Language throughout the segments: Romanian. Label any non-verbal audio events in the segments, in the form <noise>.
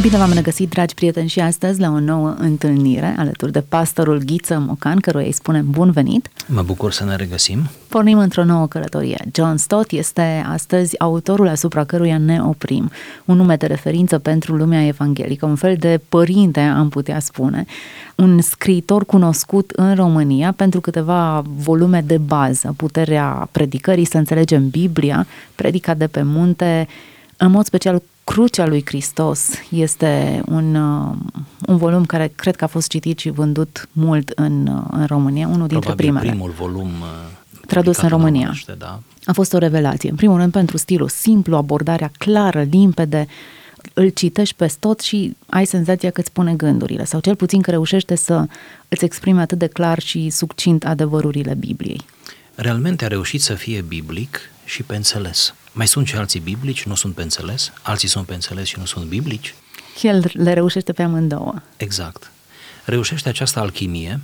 Bine v-am regăsit, dragi prieteni, și astăzi la o nouă întâlnire alături de pastorul Ghiță Mocan, căruia îi spunem bun venit. Mă bucur să ne regăsim. Pornim într-o nouă călătorie. John Stott este astăzi autorul asupra căruia ne oprim, un nume de referință pentru lumea evanghelică, un fel de părinte, am putea spune, un scriitor cunoscut în România pentru câteva volume de bază, puterea predicării, să înțelegem Biblia, predica de pe munte, în mod special Crucea lui Hristos este un, uh, un volum care cred că a fost citit și vândut mult în, uh, în România, unul dintre Probabil primele. primul volum uh, tradus în România. Românește, da. A fost o revelație. În primul rând pentru stilul simplu, abordarea clară, limpede, îl citești pe tot și ai senzația că îți pune gândurile sau cel puțin că reușește să îți exprime atât de clar și succint adevărurile Bibliei. Realmente a reușit să fie biblic și pe înțeles. Mai sunt și alții biblici, nu sunt pe înțeles, alții sunt pe înțeles și nu sunt biblici. El le reușește pe amândouă. Exact. Reușește această alchimie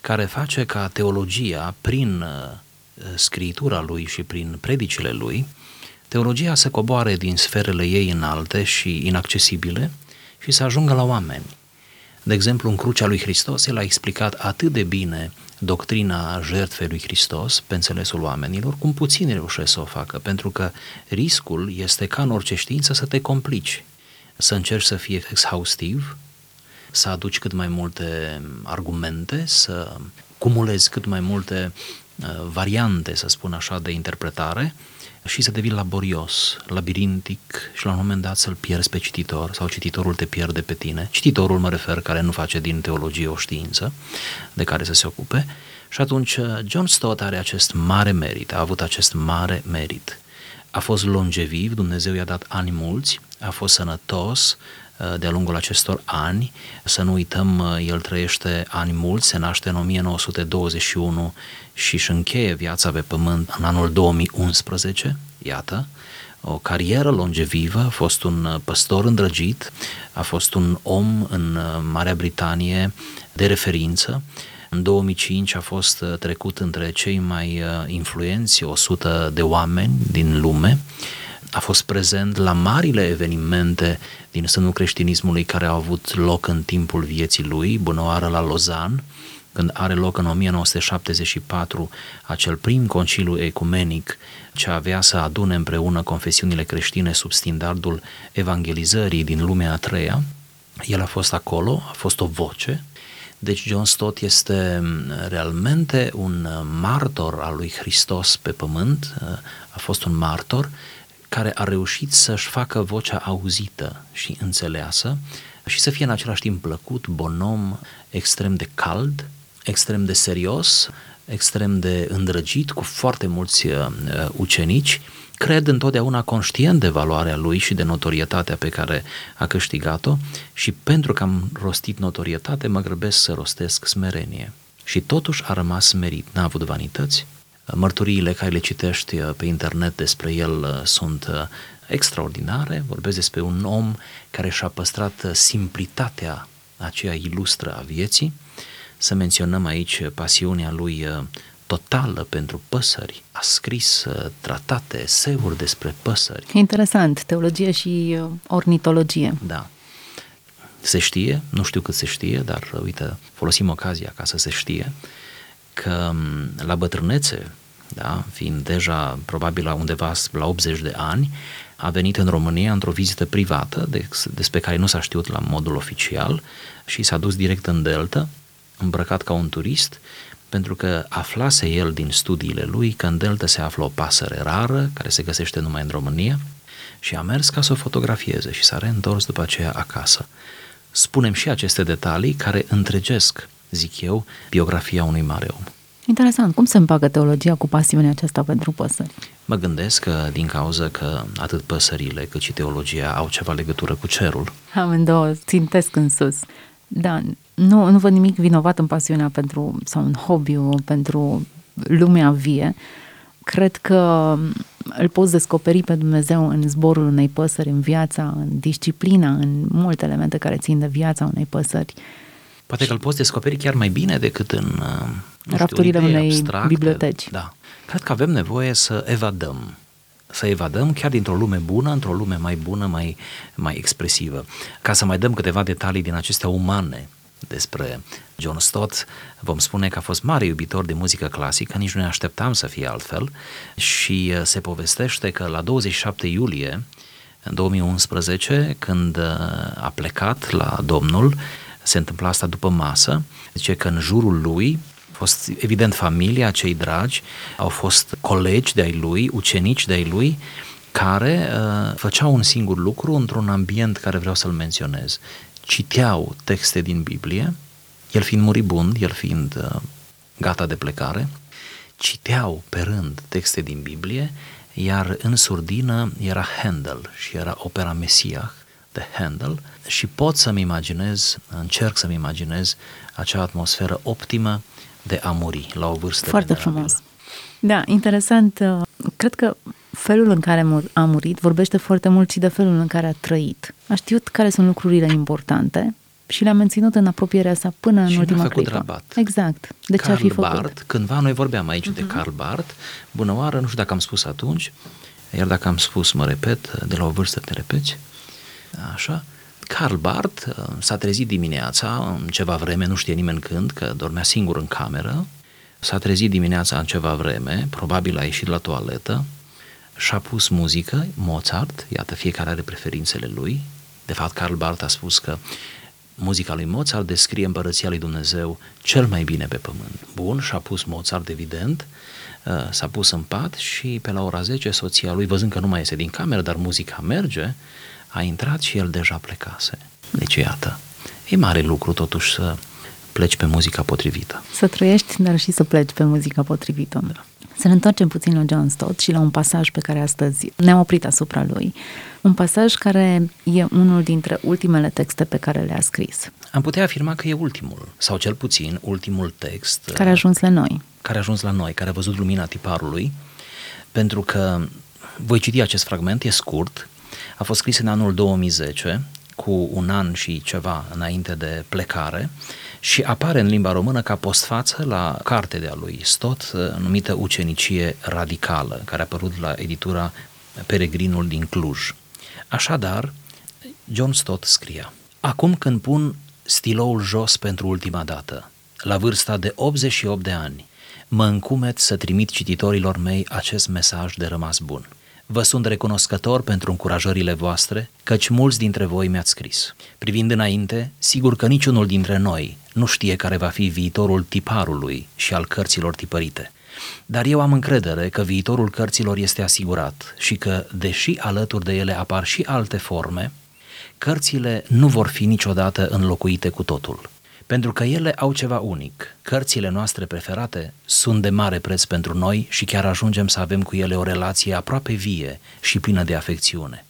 care face ca teologia, prin uh, scritura lui și prin predicile lui, teologia să coboare din sferele ei înalte și inaccesibile și să ajungă la oameni. De exemplu, în crucea lui Hristos, el a explicat atât de bine doctrina jertfei lui Hristos pe înțelesul oamenilor, cum puțini reușesc să o facă, pentru că riscul este ca în orice știință să te complici, să încerci să fii exhaustiv, să aduci cât mai multe argumente, să cumulezi cât mai multe uh, variante, să spun așa, de interpretare și să devii laborios, labirintic și la un moment dat să-l pierzi pe cititor sau cititorul te pierde pe tine. Cititorul mă refer care nu face din teologie o știință de care să se ocupe și atunci uh, John Stott are acest mare merit, a avut acest mare merit. A fost longeviv, Dumnezeu i-a dat ani mulți, a fost sănătos, uh, de-a lungul acestor ani. Să nu uităm, uh, el trăiește ani mulți, se naște în 1921 și își încheie viața pe pământ în anul 2011, iată, o carieră longevivă, a fost un uh, păstor îndrăgit, a fost un om în Marea Britanie de referință, în 2005 a fost trecut între cei mai influenți 100 de oameni din lume, a fost prezent la marile evenimente din sânul creștinismului care au avut loc în timpul vieții lui, Bunăoară la Lozan, când are loc în 1974 acel prim conciliu ecumenic ce avea să adune împreună confesiunile creștine sub standardul evangelizării din lumea a treia, el a fost acolo, a fost o voce, deci John Stott este realmente un martor al lui Hristos pe pământ, a fost un martor care a reușit să-și facă vocea auzită și înțeleasă și să fie în același timp plăcut, bonom, extrem de cald, extrem de serios, extrem de îndrăgit, cu foarte mulți uh, ucenici, cred întotdeauna conștient de valoarea lui și de notorietatea pe care a câștigat-o și pentru că am rostit notorietate, mă grăbesc să rostesc smerenie. Și totuși a rămas smerit, n-a avut vanități, Mărturiile care le citești uh, pe internet despre el uh, sunt uh, extraordinare, vorbesc despre un om care și-a păstrat simplitatea aceea ilustră a vieții. Să menționăm aici pasiunea lui totală pentru păsări. A scris tratate, eseuri despre păsări. Interesant, teologie și ornitologie. Da. Se știe, nu știu cât se știe, dar uite, folosim ocazia ca să se știe, că la bătrânețe, da, fiind deja probabil la undeva la 80 de ani, a venit în România într-o vizită privată despre care nu s-a știut la modul oficial și s-a dus direct în Delta, îmbrăcat ca un turist, pentru că aflase el din studiile lui că în Delta se află o pasăre rară care se găsește numai în România și a mers ca să o fotografieze și s-a reîntors după aceea acasă. Spunem și aceste detalii care întregesc, zic eu, biografia unui mare om. Interesant. Cum se împacă teologia cu pasiunea aceasta pentru păsări? Mă gândesc că din cauza că atât păsările cât și teologia au ceva legătură cu cerul. Amândouă țintesc în sus. Da, nu, nu văd nimic vinovat în pasiunea pentru, sau în hobby pentru lumea vie. Cred că îl poți descoperi pe Dumnezeu în zborul unei păsări, în viața, în disciplina, în multe elemente care țin de viața unei păsări. Poate că îl poți descoperi chiar mai bine decât în rafturile unei abstracte. biblioteci. Da. Cred că avem nevoie să evadăm să evadăm chiar dintr-o lume bună, într-o lume mai bună, mai, mai expresivă. Ca să mai dăm câteva detalii din acestea umane despre John Stott, vom spune că a fost mare iubitor de muzică clasică, nici nu ne așteptam să fie altfel și uh, se povestește că la 27 iulie în 2011, când uh, a plecat la Domnul, se întâmpla asta după masă, zice că în jurul lui fost evident familia, cei dragi, au fost colegi de-ai lui, ucenici de-ai lui, care uh, făceau un singur lucru într-un ambient care vreau să-l menționez. Citeau texte din Biblie, el fiind muribund, el fiind uh, gata de plecare, citeau pe rând texte din Biblie, iar în surdină era Handel și era opera Mesia de Handel și pot să-mi imaginez, încerc să-mi imaginez acea atmosferă optimă de a muri la o vârstă Foarte frumos. Da, interesant. Uh, cred că felul în care a murit vorbește foarte mult și de felul în care a trăit. A știut care sunt lucrurile importante și le-a menținut în apropierea sa până și în ultima făcut clipă. rabat. Exact. De Karl ce ar fi făcut? Barth, cândva noi vorbeam aici uh-huh. de mhm. Karl Barth, bună oară, nu știu dacă am spus atunci, iar dacă am spus, mă repet, de la o vârstă te repeți, așa, Karl Barth uh, s-a trezit dimineața, în ceva vreme, nu știe nimeni când, că dormea singur în cameră, s-a trezit dimineața în ceva vreme, probabil a ieșit la toaletă, și-a pus muzică, Mozart, iată, fiecare are preferințele lui. De fapt, Karl Barth a spus că muzica lui Mozart descrie împărăția lui Dumnezeu cel mai bine pe pământ. Bun, și-a pus Mozart, evident, uh, s-a pus în pat și pe la ora 10 soția lui, văzând că nu mai iese din cameră, dar muzica merge, a intrat și el deja plecase. Deci, iată, e mare lucru totuși să pleci pe muzica potrivită. Să trăiești, dar și să pleci pe muzica potrivită. Da. Să ne întoarcem puțin la John Stott și la un pasaj pe care astăzi ne-am oprit asupra lui. Un pasaj care e unul dintre ultimele texte pe care le-a scris. Am putea afirma că e ultimul, sau cel puțin ultimul text. Care a ajuns la noi. Care a ajuns la noi, care a văzut lumina tiparului, pentru că voi citi acest fragment, e scurt, a fost scris în anul 2010, cu un an și ceva înainte de plecare și apare în limba română ca postfață la carte de-a lui Stot numită Ucenicie Radicală, care a apărut la editura Peregrinul din Cluj. Așadar, John Stott scria Acum când pun stiloul jos pentru ultima dată, la vârsta de 88 de ani, mă încumet să trimit cititorilor mei acest mesaj de rămas bun – Vă sunt recunoscător pentru încurajările voastre, căci mulți dintre voi mi-ați scris. Privind înainte, sigur că niciunul dintre noi nu știe care va fi viitorul tiparului și al cărților tipărite. Dar eu am încredere că viitorul cărților este asigurat și că, deși alături de ele apar și alte forme, cărțile nu vor fi niciodată înlocuite cu totul pentru că ele au ceva unic. Cărțile noastre preferate sunt de mare preț pentru noi și chiar ajungem să avem cu ele o relație aproape vie și plină de afecțiune.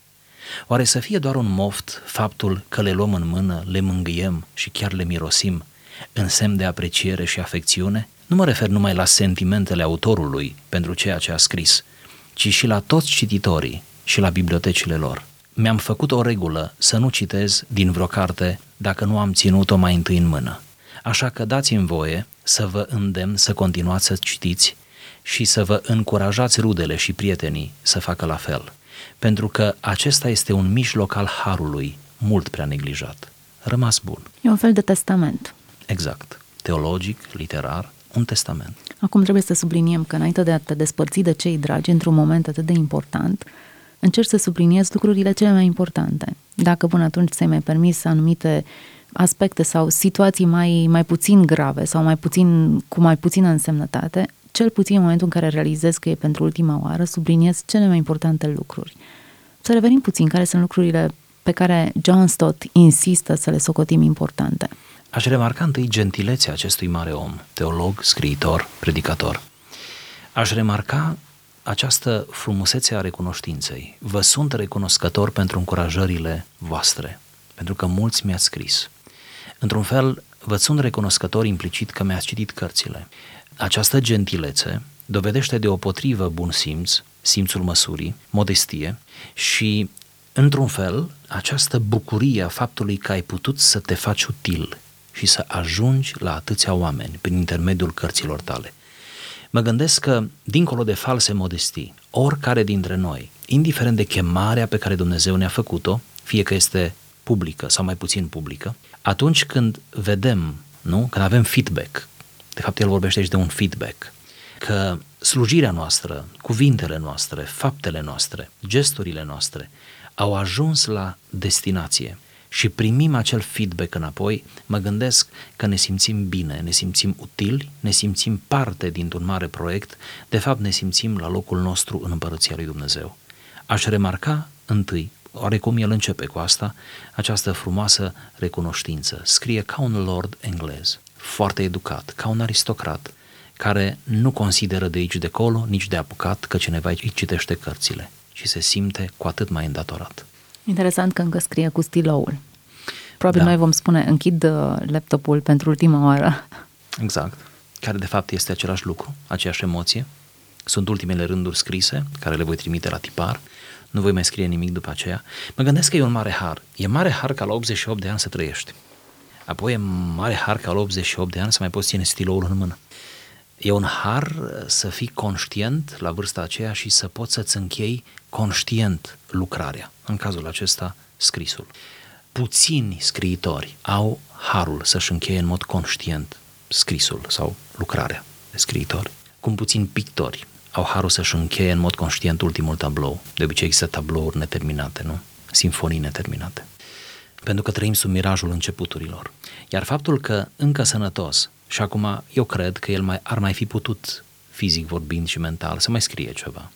Oare să fie doar un moft faptul că le luăm în mână, le mângâiem și chiar le mirosim, în semn de apreciere și afecțiune? Nu mă refer numai la sentimentele autorului pentru ceea ce a scris, ci și la toți cititorii și la bibliotecile lor. Mi-am făcut o regulă să nu citez din vreo carte dacă nu am ținut-o mai întâi în mână. Așa că dați-mi voie să vă îndemn să continuați să citiți și să vă încurajați rudele și prietenii să facă la fel, pentru că acesta este un mijloc al harului mult prea neglijat. Rămas bun. E un fel de testament. Exact. Teologic, literar, un testament. Acum trebuie să subliniem că înainte de a te despărți de cei dragi într-un moment atât de important, încerci să subliniezi lucrurile cele mai importante. Dacă până atunci ți-ai mai permis anumite aspecte sau situații mai, mai puțin grave sau mai puțin, cu mai puțină însemnătate, cel puțin în momentul în care realizezi că e pentru ultima oară, subliniezi cele mai importante lucruri. Să revenim puțin care sunt lucrurile pe care John Stott insistă să le socotim importante. Aș remarca întâi gentilețea acestui mare om, teolog, scriitor, predicator. Aș remarca această frumusețe a recunoștinței. Vă sunt recunoscător pentru încurajările voastre, pentru că mulți mi-ați scris. Într-un fel, vă sunt recunoscător implicit că mi-ați citit cărțile. Această gentilețe dovedește deopotrivă bun simț, simțul măsurii, modestie și, într-un fel, această bucurie a faptului că ai putut să te faci util și să ajungi la atâția oameni prin intermediul cărților tale. Mă gândesc că, dincolo de false modestii, oricare dintre noi, indiferent de chemarea pe care Dumnezeu ne-a făcut-o, fie că este publică sau mai puțin publică, atunci când vedem, nu? când avem feedback, de fapt el vorbește aici de un feedback, că slujirea noastră, cuvintele noastre, faptele noastre, gesturile noastre au ajuns la destinație și primim acel feedback înapoi, mă gândesc că ne simțim bine, ne simțim utili, ne simțim parte dintr-un mare proiect, de fapt ne simțim la locul nostru în Împărăția lui Dumnezeu. Aș remarca întâi, oarecum el începe cu asta, această frumoasă recunoștință. Scrie ca un lord englez, foarte educat, ca un aristocrat, care nu consideră de aici de acolo, nici de apucat că cineva îi citește cărțile și se simte cu atât mai îndatorat. Interesant că încă scrie cu stiloul. Probabil da. noi vom spune închid uh, laptopul pentru ultima oară. Exact. Care de fapt este același lucru, aceeași emoție. Sunt ultimele rânduri scrise, care le voi trimite la tipar. Nu voi mai scrie nimic după aceea. Mă gândesc că e un mare har. E mare har ca la 88 de ani să trăiești. Apoi e mare har ca la 88 de ani să mai poți ține stiloul în mână. E un har să fii conștient la vârsta aceea și să poți să-ți închei conștient lucrarea, în cazul acesta scrisul. Puțini scriitori au harul să-și încheie în mod conștient scrisul sau lucrarea de scriitor, cum puțini pictori au harul să-și încheie în mod conștient ultimul tablou. De obicei există tablouri neterminate, nu? Sinfonii neterminate. Pentru că trăim sub mirajul începuturilor. Iar faptul că încă sănătos, și acum eu cred că el mai, ar mai fi putut, fizic vorbind și mental, să mai scrie ceva.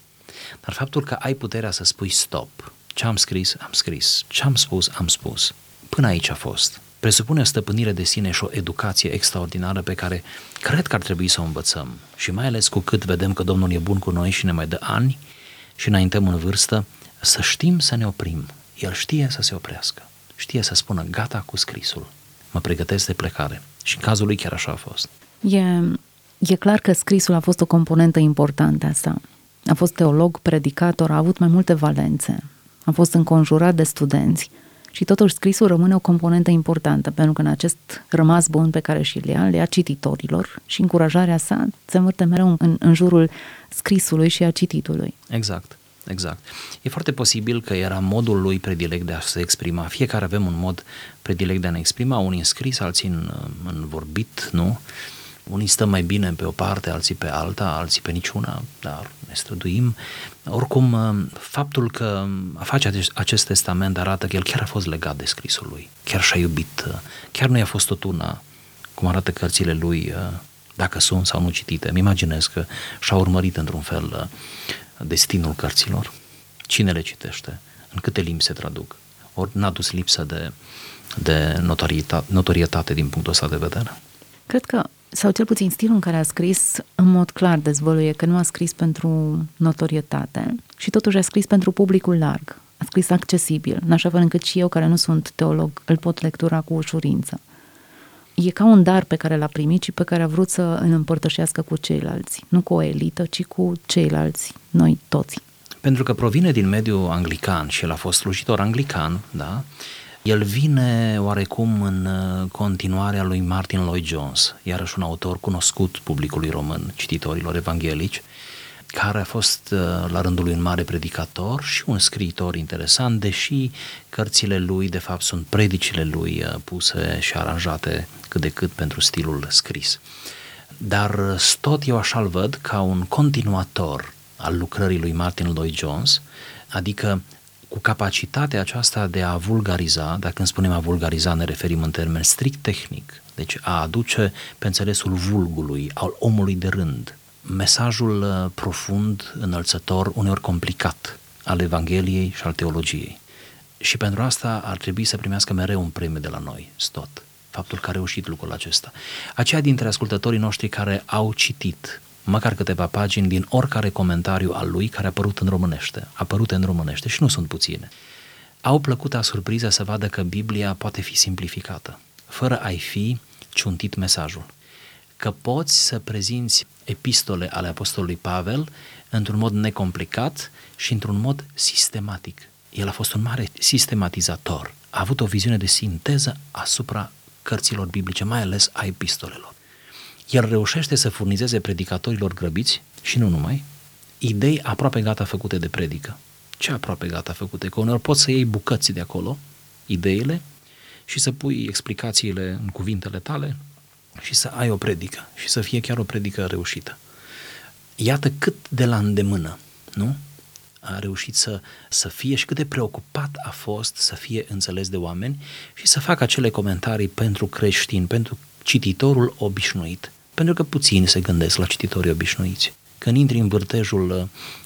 Dar faptul că ai puterea să spui stop, ce am scris, am scris, ce am spus, am spus, până aici a fost. Presupune o stăpânire de sine și o educație extraordinară pe care cred că ar trebui să o învățăm. Și mai ales cu cât vedem că Domnul e bun cu noi și ne mai dă ani și înaintăm în vârstă, să știm să ne oprim. El știe să se oprească. Știe să spună gata cu scrisul. Mă pregătesc de plecare. Și în cazul lui chiar așa a fost. E, e clar că scrisul a fost o componentă importantă asta. A fost teolog, predicator, a avut mai multe valențe. A fost înconjurat de studenți. Și totuși scrisul rămâne o componentă importantă, pentru că în acest rămas bun pe care și-l ia, le ia cititorilor și încurajarea sa se învârte mereu în, în jurul scrisului și a cititului. Exact. Exact. E foarte posibil că era modul lui predilect de a se exprima. Fiecare avem un mod predilect de a ne exprima, unii în scris, alții în, în vorbit, nu? Unii stăm mai bine pe o parte, alții pe alta, alții pe niciuna, dar ne străduim. Oricum, faptul că a face acest testament arată că el chiar a fost legat de scrisul lui, chiar și-a iubit, chiar nu i-a fost tot una, cum arată cărțile lui, dacă sunt sau nu citite. Îmi imaginez că și-a urmărit într-un fel destinul cărților, cine le citește, în câte limbi se traduc, ori n-a dus lipsă de, de notorietate, notorietate din punctul ăsta de vedere. Cred că, sau cel puțin stilul în care a scris, în mod clar dezvăluie că nu a scris pentru notorietate și totuși a scris pentru publicul larg. A scris accesibil, în așa fel încât și eu, care nu sunt teolog, îl pot lectura cu ușurință. E ca un dar pe care l-a primit și pe care a vrut să îl împărtășească cu ceilalți. Nu cu o elită, ci cu ceilalți, noi toți. Pentru că provine din mediul anglican și el a fost slujitor anglican, da? El vine oarecum în uh, continuarea lui Martin Lloyd Jones, iarăși un autor cunoscut publicului român, cititorilor evanghelici, care a fost uh, la rândul lui un mare predicator și un scriitor interesant, deși cărțile lui, de fapt, sunt predicile lui uh, puse și aranjate cât de cât pentru stilul scris. Dar tot eu așa-l văd ca un continuator al lucrării lui Martin Lloyd Jones, adică cu capacitatea aceasta de a vulgariza, dacă când spunem a vulgariza ne referim în termen strict tehnic, deci a aduce pe înțelesul vulgului, al omului de rând, mesajul uh, profund, înălțător, uneori complicat al Evangheliei și al teologiei. Și pentru asta ar trebui să primească mereu un premiu de la noi, stot. Faptul că a reușit lucrul acesta. Aceia dintre ascultătorii noștri care au citit măcar câteva pagini din oricare comentariu al lui care a apărut în românește, apărut în românește și nu sunt puține. Au plăcuta surpriză să vadă că Biblia poate fi simplificată, fără a-i fi ciuntit mesajul. Că poți să prezinți epistole ale Apostolului Pavel într-un mod necomplicat și într-un mod sistematic. El a fost un mare sistematizator. A avut o viziune de sinteză asupra cărților biblice, mai ales a epistolelor. El reușește să furnizeze predicatorilor grăbiți și nu numai, idei aproape gata făcute de predică. Ce aproape gata făcute? Că uneori poți să iei bucăți de acolo, ideile, și să pui explicațiile în cuvintele tale și să ai o predică și să fie chiar o predică reușită. Iată cât de la îndemână, nu? A reușit să, să fie și cât de preocupat a fost să fie înțeles de oameni și să facă acele comentarii pentru creștini, pentru cititorul obișnuit. Pentru că puțini se gândesc la cititorii obișnuiți. Când intri în vârtejul uh,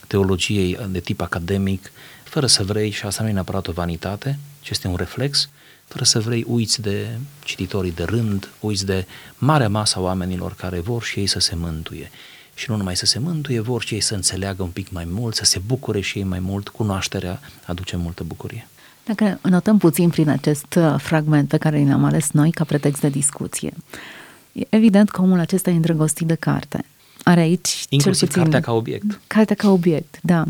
teologiei de tip academic, fără să vrei, și asta nu e neapărat o vanitate, ci este un reflex, fără să vrei, uiți de cititorii de rând, uiți de marea masă a oamenilor care vor și ei să se mântuie. Și nu numai să se mântuie, vor și ei să înțeleagă un pic mai mult, să se bucure și ei mai mult. Cunoașterea aduce multă bucurie. Dacă notăm puțin prin acest uh, fragment pe care l-am ales noi ca pretext de discuție, e evident că omul acesta e îndrăgostit de carte. Are aici Inclusiv cel puțin, cartea ca obiect. Cartea ca obiect, da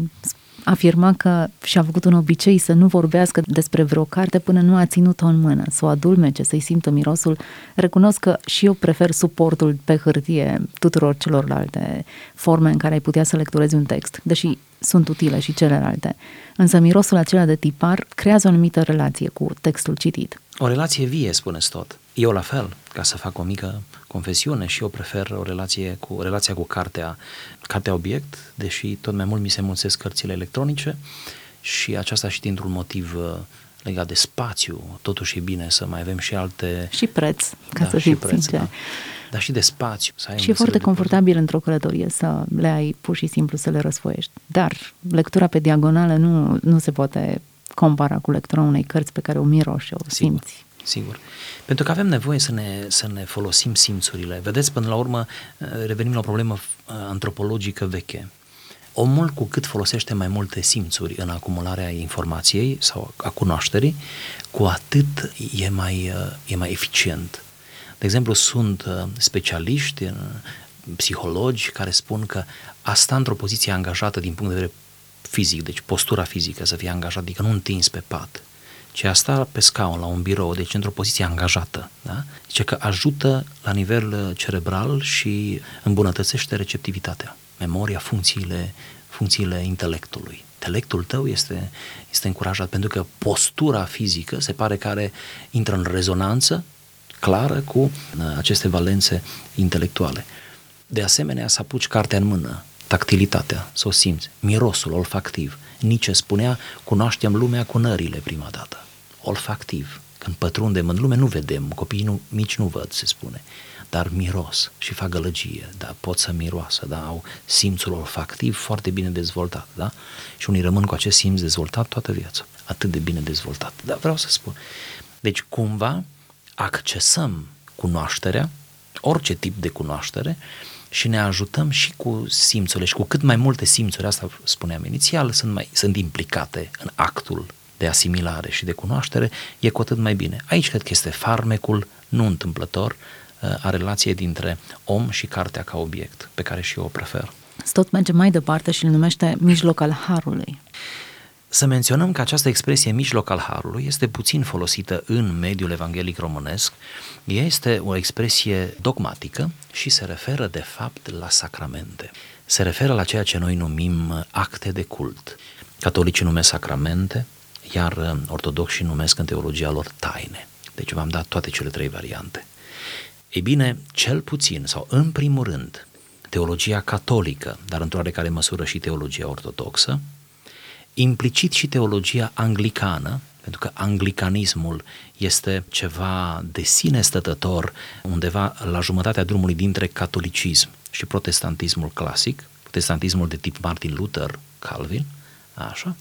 afirma că și-a făcut un obicei să nu vorbească despre vreo carte până nu a ținut-o în mână, să o adulmece, să-i simtă mirosul. Recunosc că și eu prefer suportul pe hârtie tuturor celorlalte forme în care ai putea să lecturezi un text, deși sunt utile și celelalte. Însă mirosul acela de tipar creează o anumită relație cu textul citit. O relație vie, spuneți tot. Eu la fel, ca să fac o mică confesiune și eu prefer o relație cu, relația cu cartea, cartea obiect, deși tot mai mult mi se mulțesc cărțile electronice și aceasta și dintr-un motiv uh, legat de spațiu, totuși e bine să mai avem și alte... Și preț, ca da, să și preț, sincer. Da. Dar și de spațiu. Să ai și e foarte confortabil într-o călătorie să le ai pur și simplu să le răsfoiești. Dar lectura pe diagonală nu, nu se poate compara cu lectura unei cărți pe care o miroși, o simți. Sigur sigur. Pentru că avem nevoie să ne, să ne folosim simțurile. Vedeți, până la urmă, revenim la o problemă uh, antropologică veche. Omul, cu cât folosește mai multe simțuri în acumularea informației sau a cunoașterii, cu atât e mai, uh, e mai eficient. De exemplu, sunt uh, specialiști, psihologi, care spun că a sta într-o poziție angajată din punct de vedere fizic, deci postura fizică, să fie angajat, adică nu întins pe pat, ci a sta pe scaun, la un birou, deci într-o poziție angajată. Da? Zice că ajută la nivel uh, cerebral și îmbunătățește receptivitatea, memoria, funcțiile, funcțiile intelectului. Intelectul tău este, este încurajat pentru că postura fizică se pare că are, intră în rezonanță clară cu uh, aceste valențe intelectuale. De asemenea, să apuci cartea în mână, tactilitatea, să o simți, mirosul olfactiv. Nici spunea, cunoaștem lumea cu nările prima dată olfactiv. Când pătrundem în lume nu vedem, copiii nu, mici nu văd, se spune, dar miros și fac gălăgie, da, pot să miroasă, da, au simțul olfactiv foarte bine dezvoltat, da? Și unii rămân cu acest simț dezvoltat toată viața, atât de bine dezvoltat. Dar vreau să spun, deci cumva accesăm cunoașterea, orice tip de cunoaștere, și ne ajutăm și cu simțurile și cu cât mai multe simțuri, asta spuneam inițial, sunt, mai, sunt implicate în actul de asimilare și de cunoaștere, e cu atât mai bine. Aici cred că este farmecul, nu întâmplător, uh, a relației dintre om și cartea ca obiect, pe care și eu o prefer. Stot merge mai departe și îl numește mijloc al harului. Să menționăm că această expresie mijloc al harului este puțin folosită în mediul evanghelic românesc. Ea este o expresie dogmatică și se referă de fapt la sacramente. Se referă la ceea ce noi numim acte de cult. Catolicii numesc sacramente, iar uh, ortodoxii numesc în teologia lor taine. Deci v-am dat toate cele trei variante. Ei bine, cel puțin, sau în primul rând, teologia catolică, dar într-o oarecare măsură și teologia ortodoxă, implicit și teologia anglicană, pentru că anglicanismul este ceva de sine stătător undeva la jumătatea drumului dintre catolicism și protestantismul clasic, protestantismul de tip Martin Luther, Calvin, așa,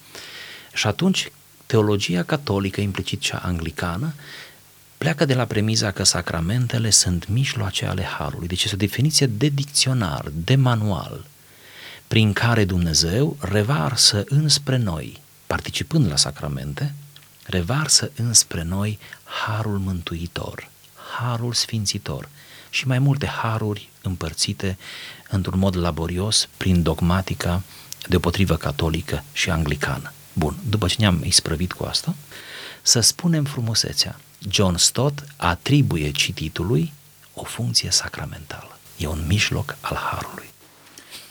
și atunci teologia catolică, implicit cea anglicană, pleacă de la premiza că sacramentele sunt mijloace ale Harului. Deci este o definiție de dicționar, de manual, prin care Dumnezeu revarsă înspre noi, participând la sacramente, revarsă înspre noi Harul Mântuitor, Harul Sfințitor și mai multe haruri împărțite într-un mod laborios prin dogmatica deopotrivă catolică și anglicană. Bun, după ce ne-am isprăvit cu asta, să spunem frumusețea. John Stott atribuie cititului o funcție sacramentală. e un mijloc al harului.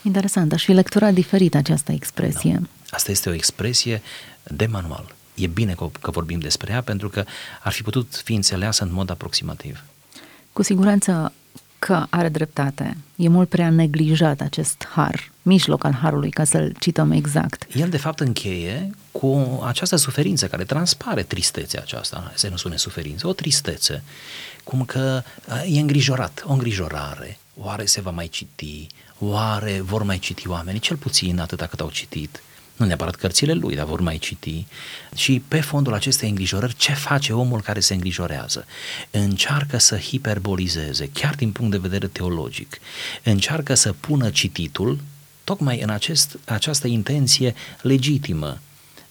Interesant, aș fi lectura diferită această expresie. Da. Asta este o expresie de manual. E bine că, că vorbim despre ea pentru că ar fi putut fi înțeleasă în mod aproximativ. Cu siguranță că are dreptate. E mult prea neglijat acest har, mijloc al harului, ca să-l cităm exact. El, de fapt, încheie cu această suferință care transpare tristețea aceasta, să nu spune suferință, o tristețe, cum că e îngrijorat, o îngrijorare, oare se va mai citi, oare vor mai citi oamenii, cel puțin atâta cât au citit, nu neapărat cărțile lui, dar vor mai citi. Și pe fondul acestei îngrijorări, ce face omul care se îngrijorează? Încearcă să hiperbolizeze, chiar din punct de vedere teologic. Încearcă să pună cititul tocmai în acest, această intenție legitimă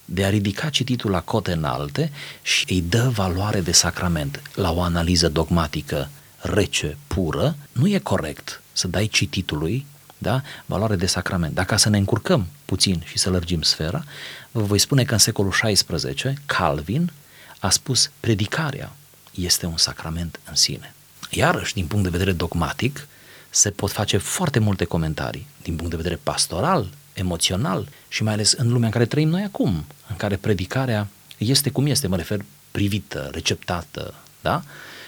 de a ridica cititul la cote înalte și îi dă valoare de sacrament. La o analiză dogmatică rece, pură, nu e corect să dai cititului da? valoare de sacrament. Dacă să ne încurcăm puțin și să lărgim sfera, vă voi spune că în secolul XVI, Calvin a spus predicarea este un sacrament în sine. Iarăși, din punct de vedere dogmatic, se pot face foarte multe comentarii. Din punct de vedere pastoral, emoțional și mai ales în lumea în care trăim noi acum, în care predicarea este cum este, mă refer privită, receptată, da?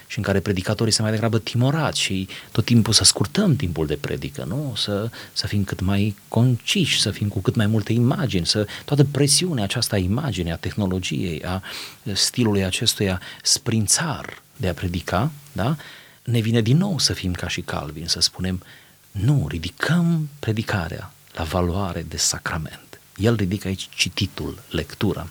Și în care predicatorii se mai degrabă timorați și tot timpul să scurtăm timpul de predică, nu? Să, să fim cât mai conciși, să fim cu cât mai multe imagini, să toată presiunea aceasta a imaginii, a tehnologiei, a stilului acestuia sprințar de a predica, da? Ne vine din nou să fim ca și Calvin, să spunem, nu, ridicăm predicarea la valoare de sacrament. El ridică aici cititul, lectura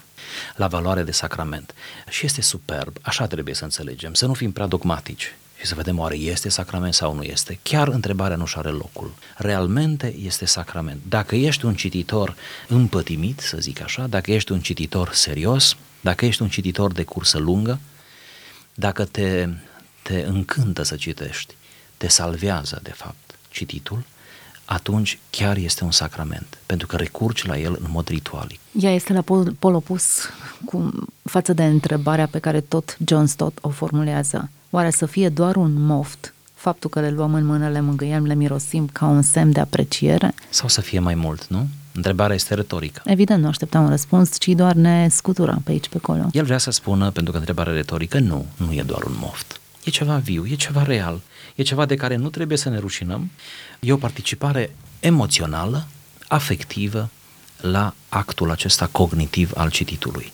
la valoare de sacrament. Și este superb, așa trebuie să înțelegem, să nu fim prea dogmatici și să vedem oare este sacrament sau nu este. Chiar întrebarea nu și are locul. Realmente este sacrament. Dacă ești un cititor împătimit, să zic așa, dacă ești un cititor serios, dacă ești un cititor de cursă lungă, dacă te, te încântă să citești, te salvează, de fapt, cititul, atunci chiar este un sacrament, pentru că recurgi la el în mod ritualic. Ea este la pol, pol opus cu, față de întrebarea pe care tot John Stott o formulează. Oare să fie doar un moft faptul că le luăm în mână, le mângâiem, le mirosim ca un semn de apreciere? Sau să fie mai mult, nu? Întrebarea este retorică. Evident, nu așteptam un răspuns, ci doar ne scutura pe aici, pe acolo. El vrea să spună, pentru că întrebarea retorică, nu, nu e doar un moft. E ceva viu, e ceva real, e ceva de care nu trebuie să ne rușinăm, e o participare emoțională, afectivă la actul acesta cognitiv al cititului.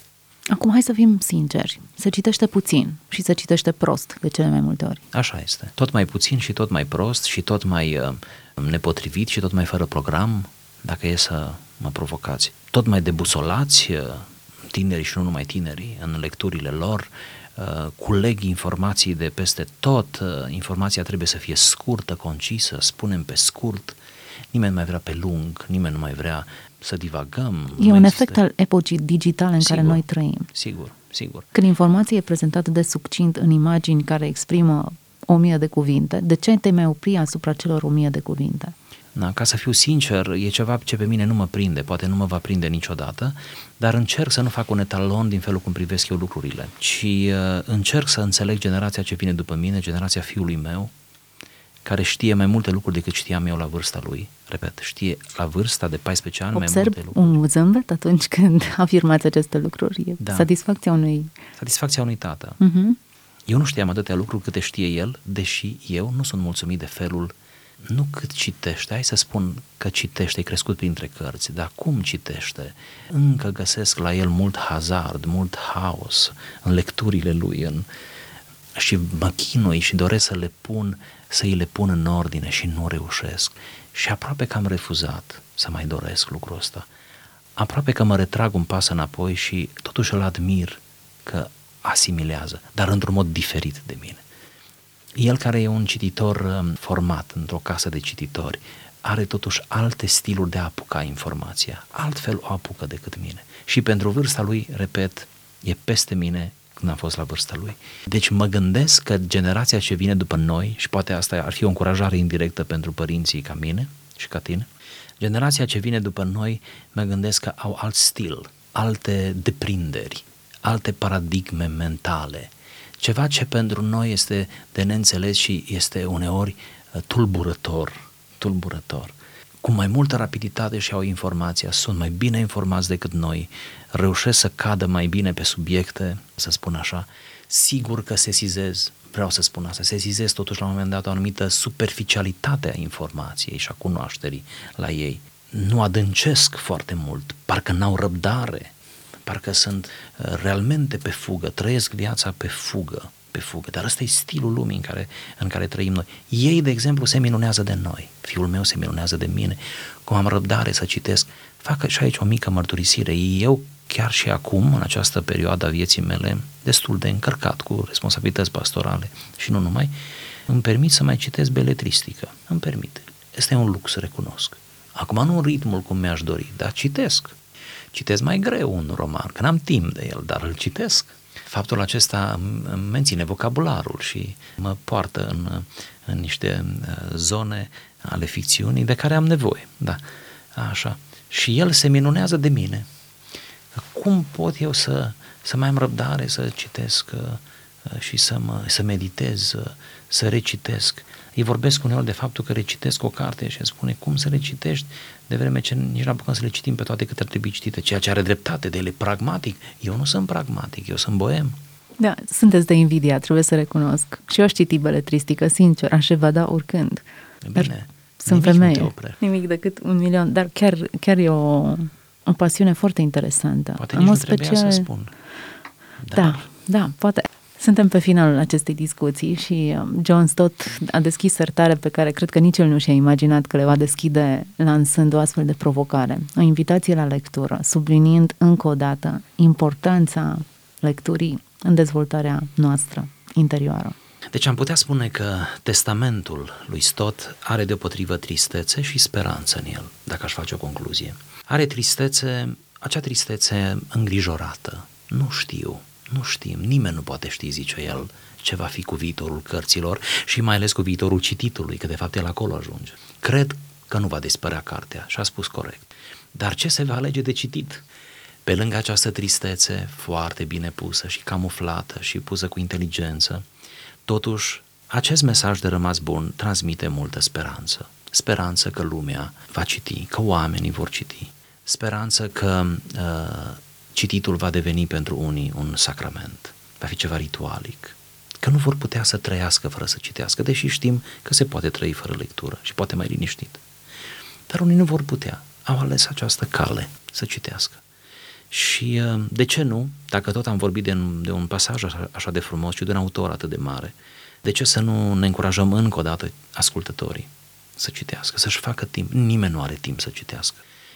Acum hai să fim sinceri, se citește puțin și se citește prost de cele mai multe ori. Așa este. Tot mai puțin și tot mai prost și tot mai uh, nepotrivit și tot mai fără program, dacă e să mă provocați. Tot mai debusolați, uh, tinerii și nu numai tinerii, în lecturile lor, Uh, culeg informații de peste tot, uh, informația trebuie să fie scurtă, concisă, spunem pe scurt, nimeni nu mai vrea pe lung, nimeni nu mai vrea să divagăm. E un efect al epocii digitale în sigur, care noi trăim. Sigur, sigur. Când informația e prezentată de succint în imagini care exprimă o mie de cuvinte, de ce te mai opri asupra celor o mie de cuvinte? Da, ca să fiu sincer, e ceva ce pe mine nu mă prinde, poate nu mă va prinde niciodată, dar încerc să nu fac un etalon din felul cum privesc eu lucrurile, ci uh, încerc să înțeleg generația ce vine după mine, generația fiului meu, care știe mai multe lucruri decât știam eu la vârsta lui. Repet, știe la vârsta de 14 ani Observ mai multe lucruri. un zâmbet atunci când <laughs> afirmați aceste lucruri. E da. satisfacția unui... Satisfacția unui tată. Uh-huh. Eu nu știam atâtea lucruri câte știe el, deși eu nu sunt mulțumit de felul nu cât citește, hai să spun că citește, e crescut printre cărți, dar cum citește? Încă găsesc la el mult hazard, mult haos în lecturile lui în, și mă chinui și doresc să le pun, să îi le pun în ordine și nu reușesc. Și aproape că am refuzat să mai doresc lucrul ăsta. Aproape că mă retrag un pas înapoi și totuși îl admir că asimilează, dar într-un mod diferit de mine. El care e un cititor um, format într-o casă de cititori, are totuși alte stiluri de a apuca informația. Altfel o apucă decât mine. Și pentru vârsta lui, repet, e peste mine când am fost la vârsta lui. Deci mă gândesc că generația ce vine după noi, și poate asta ar fi o încurajare indirectă pentru părinții ca mine și ca tine, generația ce vine după noi, mă gândesc că au alt stil, alte deprinderi, alte paradigme mentale, ceva ce pentru noi este de neînțeles și este uneori uh, tulburător, tulburător. Cu mai multă rapiditate și au informația, sunt mai bine informați decât noi, reușesc să cadă mai bine pe subiecte, să spun așa, sigur că sesizez, vreau să spun asta, sesizez totuși la un moment dat o anumită superficialitate a informației și a cunoașterii la ei. Nu adâncesc foarte mult, parcă n-au răbdare, parcă sunt uh, realmente pe fugă, trăiesc viața pe fugă, pe fugă. Dar ăsta e stilul lumii în care, în care trăim noi. Ei, de exemplu, se minunează de noi. Fiul meu se minunează de mine. Cum am răbdare să citesc. Fac și aici o mică mărturisire. Eu chiar și acum, în această perioadă a vieții mele, destul de încărcat cu responsabilități pastorale și nu numai, îmi permit să mai citesc beletristică. Îmi permit. Este un lux, recunosc. Acum nu în ritmul cum mi-aș dori, dar citesc. Citesc mai greu un roman, că n-am timp de el, dar îl citesc. Faptul acesta îmi menține vocabularul și mă poartă în, în niște uh, zone ale ficțiunii de care am nevoie. Da, așa. Și el se minunează de mine cum pot eu să, să mai am răbdare să citesc uh, uh, și să, mă, să meditez, uh, să recitesc. Îi vorbesc uneori de faptul că recitesc o carte și îmi spune cum să le citești de vreme ce nici nu apucăm să le citim pe toate cât ar trebui citite, ceea ce are dreptate de ele pragmatic. Eu nu sunt pragmatic, eu sunt boem. Da, sunteți de invidia, trebuie să recunosc. Și eu aș citi beletristică, sincer, aș da oricând. Bine, Dar sunt femeie. Nimic decât un milion, dar chiar, chiar e o, o pasiune foarte interesantă. Poate nici nu special... să spun. Dar... Da, da, poate. Suntem pe finalul acestei discuții și um, John Stott a deschis sertare pe care cred că nici el nu și-a imaginat că le va deschide lansând o astfel de provocare. O invitație la lectură, subliniind încă o dată importanța lecturii în dezvoltarea noastră interioară. Deci am putea spune că testamentul lui Stott are deopotrivă tristețe și speranță în el, dacă aș face o concluzie. Are tristețe, acea tristețe îngrijorată. Nu știu, nu știm, nimeni nu poate ști, zice el, ce va fi cu viitorul cărților și mai ales cu viitorul cititului, că de fapt el acolo ajunge. Cred că nu va dispărea cartea și a spus corect. Dar ce se va alege de citit? Pe lângă această tristețe foarte bine pusă și camuflată și pusă cu inteligență, totuși acest mesaj de rămas bun transmite multă speranță. Speranță că lumea va citi, că oamenii vor citi. Speranță că uh, cititul va deveni pentru unii un sacrament, va fi ceva ritualic, că nu vor putea să trăiască fără să citească, deși știm că se poate trăi fără lectură și poate mai liniștit. Dar unii nu vor putea, au ales această cale să citească. Și uh, de ce nu, dacă tot am vorbit de, de un pasaj așa, așa de frumos și de un autor atât de mare, de ce să nu ne încurajăm încă o dată ascultătorii să citească, să-și facă timp. Nimeni nu are timp să citească.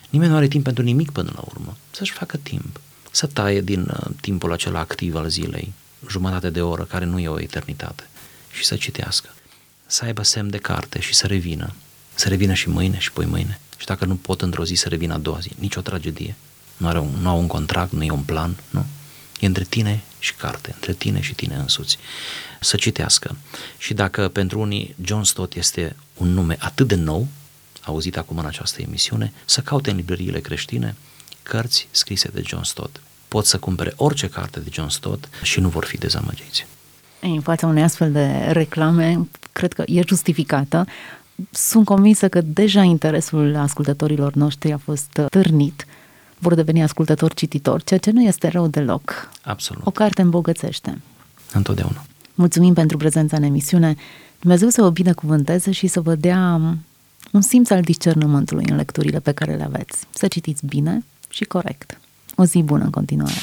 Nimeni nu are timp pentru nimic până la urmă. Să-și facă timp. Să taie din uh, timpul acela activ al zilei, jumătate de oră, care nu e o eternitate, și să citească. Să aibă semn de carte și să revină. Să revină și mâine și poi mâine. Și dacă nu pot într-o zi să revină a doua zi, nicio tragedie. Nu, are un, nu au un contract, nu e un plan, nu. E între tine și carte, între tine și tine însuți. Să citească. Și dacă pentru unii John Stott este un nume atât de nou, auzit acum în această emisiune, să caute în librăriile creștine cărți scrise de John Stott. Pot să cumpere orice carte de John Stott și nu vor fi dezamăgiți. În fața unei astfel de reclame, cred că e justificată. Sunt convinsă că deja interesul ascultătorilor noștri a fost târnit vor deveni ascultători cititori, ceea ce nu este rău deloc. Absolut. O carte îmbogățește. Întotdeauna. Mulțumim pentru prezența în emisiune. Dumnezeu să vă binecuvânteze și să vă dea un simț al discernământului în lecturile pe care le aveți. Să citiți bine și corect. O zi bună în continuare.